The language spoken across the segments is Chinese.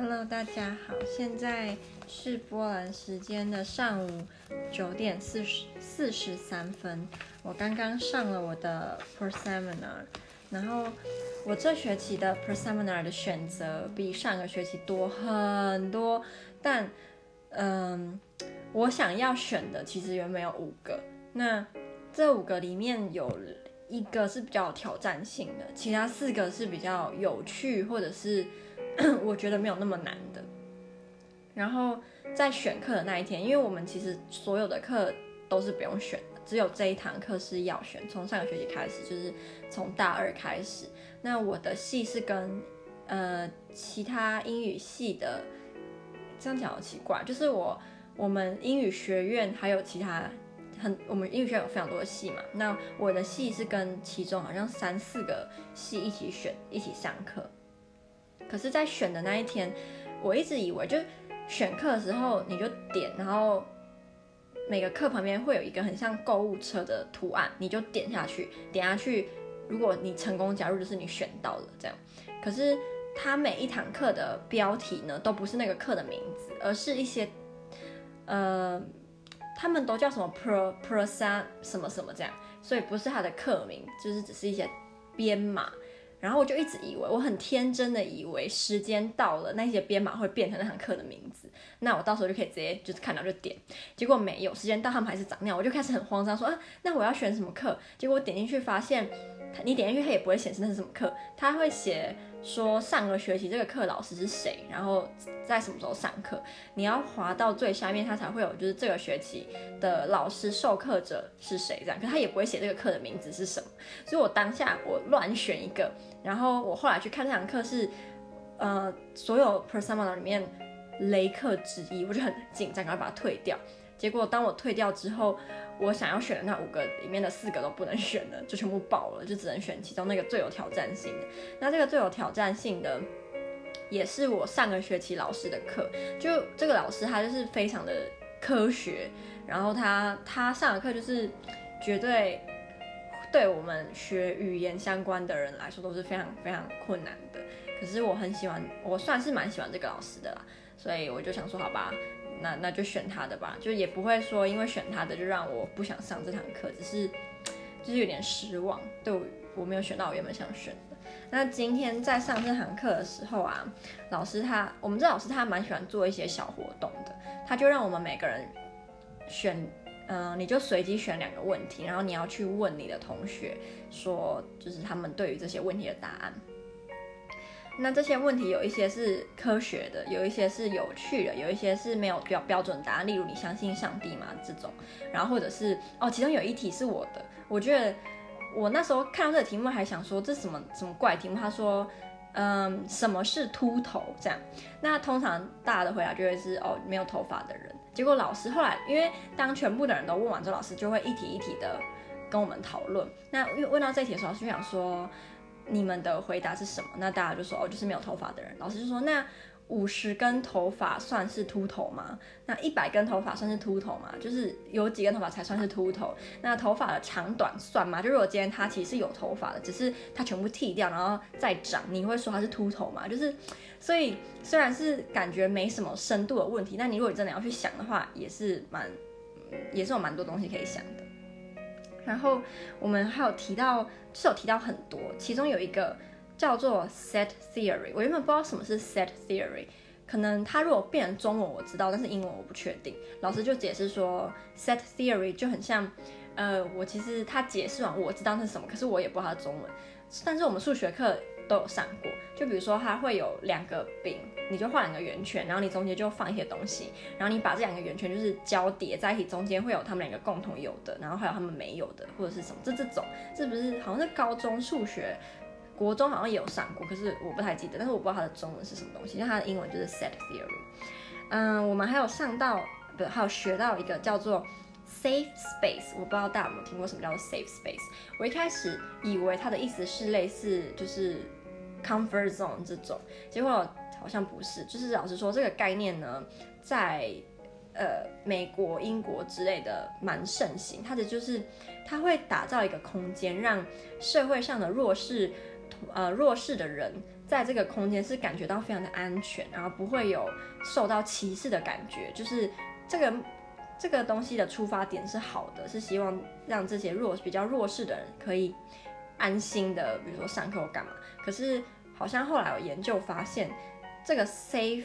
Hello，大家好，现在是波兰时间的上午九点四十四十三分。我刚刚上了我的 Proseminar，然后我这学期的 Proseminar 的选择比上个学期多很多，但嗯，我想要选的其实原本有五个，那这五个里面有一个是比较有挑战性的，其他四个是比较有趣或者是。我觉得没有那么难的。然后在选课的那一天，因为我们其实所有的课都是不用选的，只有这一堂课是要选。从上个学期开始，就是从大二开始。那我的系是跟呃其他英语系的，这样讲好奇怪，就是我我们英语学院还有其他很，我们英语学院有非常多的系嘛。那我的系是跟其中好像三四个系一起选，一起上课。可是，在选的那一天，我一直以为，就选课的时候，你就点，然后每个课旁边会有一个很像购物车的图案，你就点下去，点下去，如果你成功加入，就是你选到了这样。可是，它每一堂课的标题呢，都不是那个课的名字，而是一些，呃，他们都叫什么 pro prosa 什么什么这样，所以不是它的课名，就是只是一些编码。然后我就一直以为，我很天真的以为时间到了，那些编码会变成那堂课的名字，那我到时候就可以直接就是看到就点。结果没有，时间到他们还是长那样，我就开始很慌张，说啊，那我要选什么课？结果我点进去发现，你点进去它也不会显示那是什么课，它会写。说上个学期这个课老师是谁，然后在什么时候上课？你要滑到最下面，它才会有就是这个学期的老师授课者是谁这样，可他也不会写这个课的名字是什么。所以我当下我乱选一个，然后我后来去看这堂课是，呃，所有 p e r s o n a 里面雷课之一，我就很紧张，赶快把它退掉。结果当我退掉之后，我想要选的那五个里面的四个都不能选了，就全部爆了，就只能选其中那个最有挑战性的。那这个最有挑战性的，也是我上个学期老师的课。就这个老师他就是非常的科学，然后他他上的课就是绝对对我们学语言相关的人来说都是非常非常困难的。可是我很喜欢，我算是蛮喜欢这个老师的啦，所以我就想说，好吧。那那就选他的吧，就也不会说因为选他的就让我不想上这堂课，只是就是有点失望，对我我没有选到我原本想选的。那今天在上这堂课的时候啊，老师他我们这老师他蛮喜欢做一些小活动的，他就让我们每个人选，嗯、你就随机选两个问题，然后你要去问你的同学说，就是他们对于这些问题的答案。那这些问题有一些是科学的，有一些是有趣的，有一些是没有标标准答案。例如你相信上帝吗？这种，然后或者是哦，其中有一题是我的，我觉得我那时候看到这个题目还想说这什么什么怪题目。他说，嗯，什么是秃头？这样，那通常大家的回答就会是哦，没有头发的人。结果老师后来因为当全部的人都问完之后，老师就会一题一题的跟我们讨论。那问问到这题的时候，老师就想说。你们的回答是什么？那大家就说哦，就是没有头发的人。老师就说，那五十根头发算是秃头吗？那一百根头发算是秃头吗？就是有几根头发才算是秃头？那头发的长短算吗？就如果今天他其实是有头发的，只是他全部剃掉然后再长，你会说他是秃头吗？就是，所以虽然是感觉没什么深度的问题，但你如果真的要去想的话，也是蛮，也是有蛮多东西可以想的。然后我们还有提到，是有提到很多，其中有一个叫做 set theory。我原本不知道什么是 set theory，可能它如果变成中文我知道，但是英文我不确定。老师就解释说，set theory 就很像，呃，我其实他解释完我知道是什么，可是我也不知道它中文。但是我们数学课。都有上过，就比如说它会有两个饼，你就画两个圆圈，然后你中间就放一些东西，然后你把这两个圆圈就是交叠在一起，中间会有他们两个共同有的，然后还有他们没有的或者是什么，这这种是不是好像是高中数学，国中好像也有上过，可是我不太记得，但是我不知道它的中文是什么东西，因为它的英文就是 set theory。嗯，我们还有上到，不，还有学到一个叫做 safe space，我不知道大家有没有听过什么叫做 safe space。我一开始以为它的意思是类似就是。Comfort zone 这种，结果好像不是，就是老实说，这个概念呢，在呃美国、英国之类的蛮盛行。它的就是，它会打造一个空间，让社会上的弱势，呃弱势的人在这个空间是感觉到非常的安全，然后不会有受到歧视的感觉，就是这个这个东西的出发点是好的，是希望让这些弱比较弱势的人可以安心的，比如说上课干嘛。可是好像后来有研究发现，这个 safe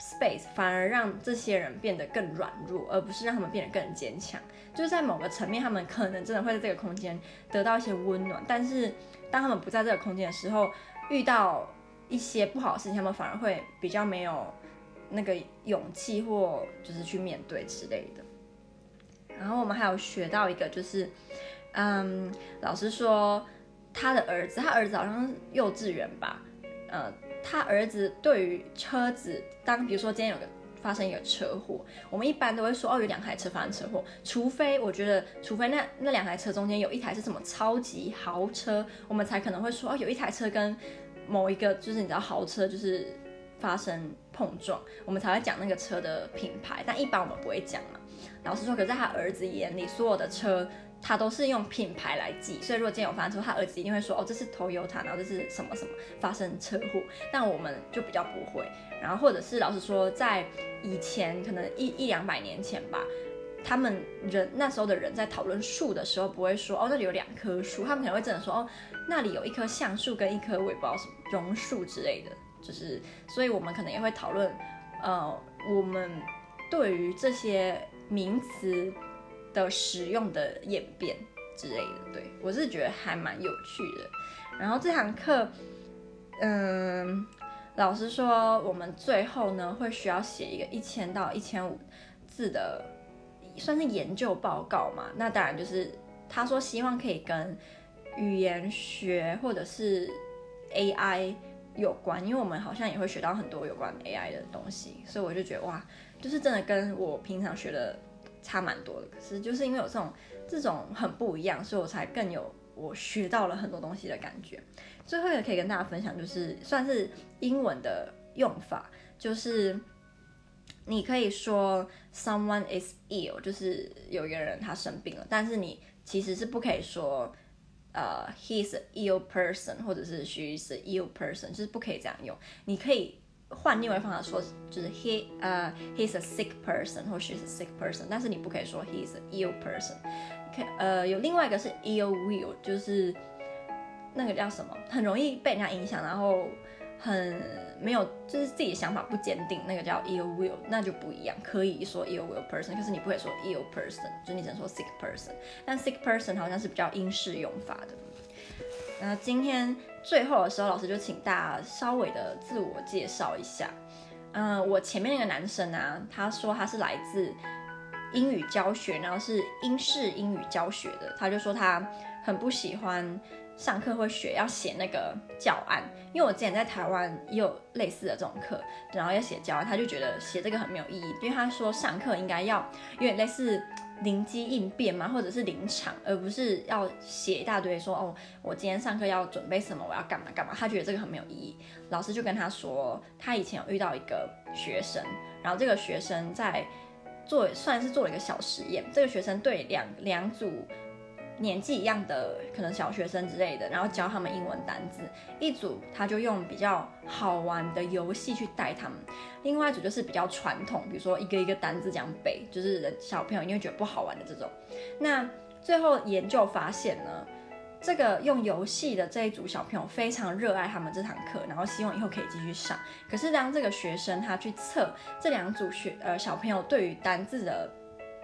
space 反而让这些人变得更软弱，而不是让他们变得更坚强。就是在某个层面，他们可能真的会在这个空间得到一些温暖，但是当他们不在这个空间的时候，遇到一些不好的事情，他们反而会比较没有那个勇气或就是去面对之类的。然后我们还有学到一个，就是，嗯，老师说他的儿子，他儿子好像是幼稚园吧，呃，他儿子对于车子，当比如说今天有个发生一个车祸，我们一般都会说哦，有两台车发生车祸，除非我觉得，除非那那两台车中间有一台是什么超级豪车，我们才可能会说哦，有一台车跟某一个就是你知道豪车就是发生碰撞，我们才会讲那个车的品牌。但一般我们不会讲嘛。老师说，可在他儿子眼里，所有的车他都是用品牌来记。所以如果今天有发生车，他儿子一定会说哦，这是 Toyota，然后这是什么什么发生车祸。但我们就比较不会。然后或者是老实说，在以前可能一一两百年前吧，他们人那时候的人在讨论树的时候，不会说哦，那里有两棵树，他们可能会真的说哦。那里有一棵橡树跟一棵我也不知道什么榕树之类的，就是，所以我们可能也会讨论，呃，我们对于这些名词的使用的演变之类的。对，我是觉得还蛮有趣的。然后这堂课，嗯，老师说我们最后呢会需要写一个一千到一千五字的，算是研究报告嘛。那当然就是他说希望可以跟。语言学或者是 AI 有关，因为我们好像也会学到很多有关 AI 的东西，所以我就觉得哇，就是真的跟我平常学的差蛮多的。可是就是因为有这种这种很不一样，所以我才更有我学到了很多东西的感觉。最后也可以跟大家分享，就是算是英文的用法，就是你可以说 someone is ill，就是有一个人他生病了，但是你其实是不可以说。呃、uh，he's a ill person，或者是 she's a ill person，就是不可以这样用。你可以换另外一方法说，就是 he，呃、uh，he's a sick person，或 she's a sick person，但是你不可以说 he's a ill person。可呃，有另外一个是 ill will，就是那个叫什么，很容易被人家影响，然后。很没有，就是自己的想法不坚定，那个叫 ill will，那就不一样。可以说 ill will person，可是你不会说 ill person，就你只能说 sick person。但 sick person 好像是比较英式用法的。那今天最后的时候，老师就请大家稍微的自我介绍一下。嗯、我前面那个男生呢，他说他是来自英语教学，然后是英式英语教学的，他就说他很不喜欢。上课会学要写那个教案，因为我之前在台湾也有类似的这种课，然后要写教案，他就觉得写这个很没有意义，因为他说上课应该要有点类似灵机应变嘛，或者是临场，而不是要写一大堆说哦，我今天上课要准备什么，我要干嘛干嘛，他觉得这个很没有意义。老师就跟他说，他以前有遇到一个学生，然后这个学生在做算是做了一个小实验，这个学生对两两组。年纪一样的可能小学生之类的，然后教他们英文单字。一组他就用比较好玩的游戏去带他们，另外一组就是比较传统，比如说一个一个单字这样背，就是小朋友因为觉得不好玩的这种。那最后研究发现呢，这个用游戏的这一组小朋友非常热爱他们这堂课，然后希望以后可以继续上。可是当这个学生他去测这两组学呃小朋友对于单字的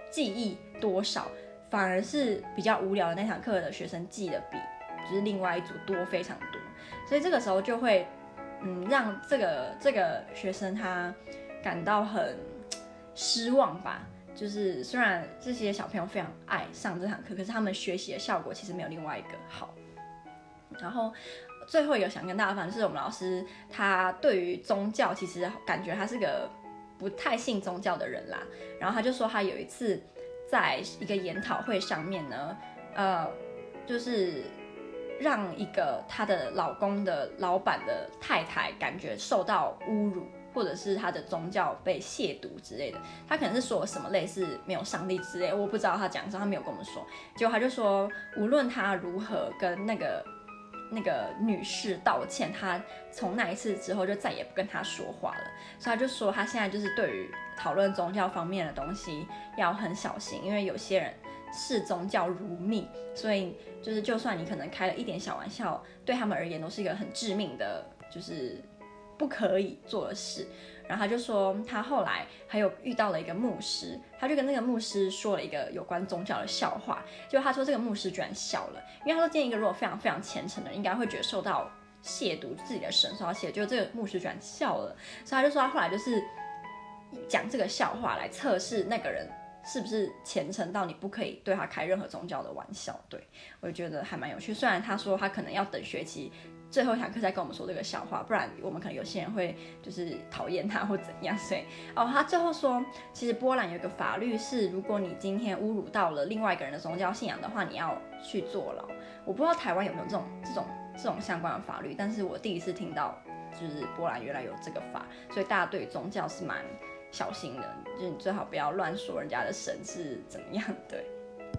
记忆多少，反而是比较无聊的那堂课的学生记得比就是另外一组多非常多，所以这个时候就会嗯让这个这个学生他感到很失望吧。就是虽然这些小朋友非常爱上这堂课，可是他们学习的效果其实没有另外一个好。然后最后一个想跟大家分享就是我们老师他对于宗教其实感觉他是个不太信宗教的人啦。然后他就说他有一次。在一个研讨会上面呢，呃，就是让一个她的老公的老板的太太感觉受到侮辱，或者是她的宗教被亵渎之类的。她可能是说什么类似没有上帝之类，我不知道她讲什么，她没有跟我们说。结果她就说，无论她如何跟那个那个女士道歉，她从那一次之后就再也不跟他说话了。所以他就说，他现在就是对于讨论宗教方面的东西要很小心，因为有些人视宗教如命，所以就是就算你可能开了一点小玩笑，对他们而言都是一个很致命的，就是不可以做的事。然后他就说，他后来还有遇到了一个牧师，他就跟那个牧师说了一个有关宗教的笑话。就他说这个牧师居然笑了，因为他说，见一个如果非常非常虔诚的人，应该会觉得受到亵渎自己的神受到亵渎，就这个牧师居然笑了。所以他就说他后来就是讲这个笑话来测试那个人是不是虔诚到你不可以对他开任何宗教的玩笑。对，我就觉得还蛮有趣。虽然他说他可能要等学期。最后一堂课再跟我们说这个笑话，不然我们可能有些人会就是讨厌他或怎样。所以哦，他最后说，其实波兰有一个法律是，如果你今天侮辱到了另外一个人的宗教信仰的话，你要去坐牢。我不知道台湾有没有这种这种这种相关的法律，但是我第一次听到，就是波兰原来有这个法，所以大家对宗教是蛮小心的，就是你最好不要乱说人家的神是怎么样，对。